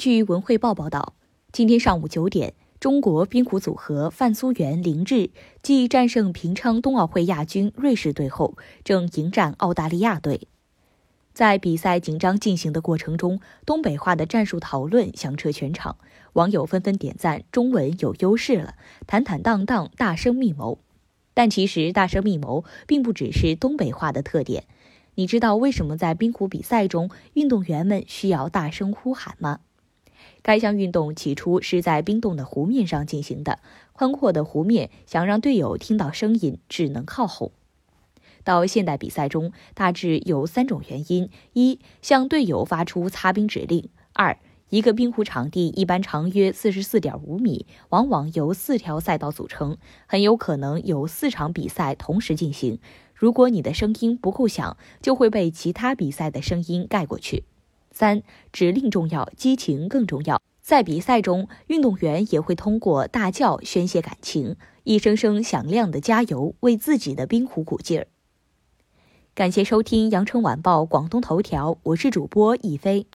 据文汇报报道，今天上午九点，中国冰壶组合范苏元、林志继战胜平昌冬奥会亚军瑞士队后，正迎战澳大利亚队。在比赛紧张进行的过程中，东北话的战术讨论响彻全场，网友纷纷点赞中文有优势了，坦坦荡荡，大声密谋。但其实，大声密谋并不只是东北话的特点。你知道为什么在冰壶比赛中，运动员们需要大声呼喊吗？该项运动起初是在冰冻的湖面上进行的，宽阔的湖面想让队友听到声音，只能靠吼。到现代比赛中，大致有三种原因：一、向队友发出擦冰指令；二、一个冰壶场地一般长约四十四点五米，往往由四条赛道组成，很有可能有四场比赛同时进行。如果你的声音不够响，就会被其他比赛的声音盖过去。三指令重要，激情更重要。在比赛中，运动员也会通过大叫宣泄感情，一声声响亮的加油，为自己的冰壶鼓劲儿。感谢收听羊城晚报广东头条，我是主播一飞。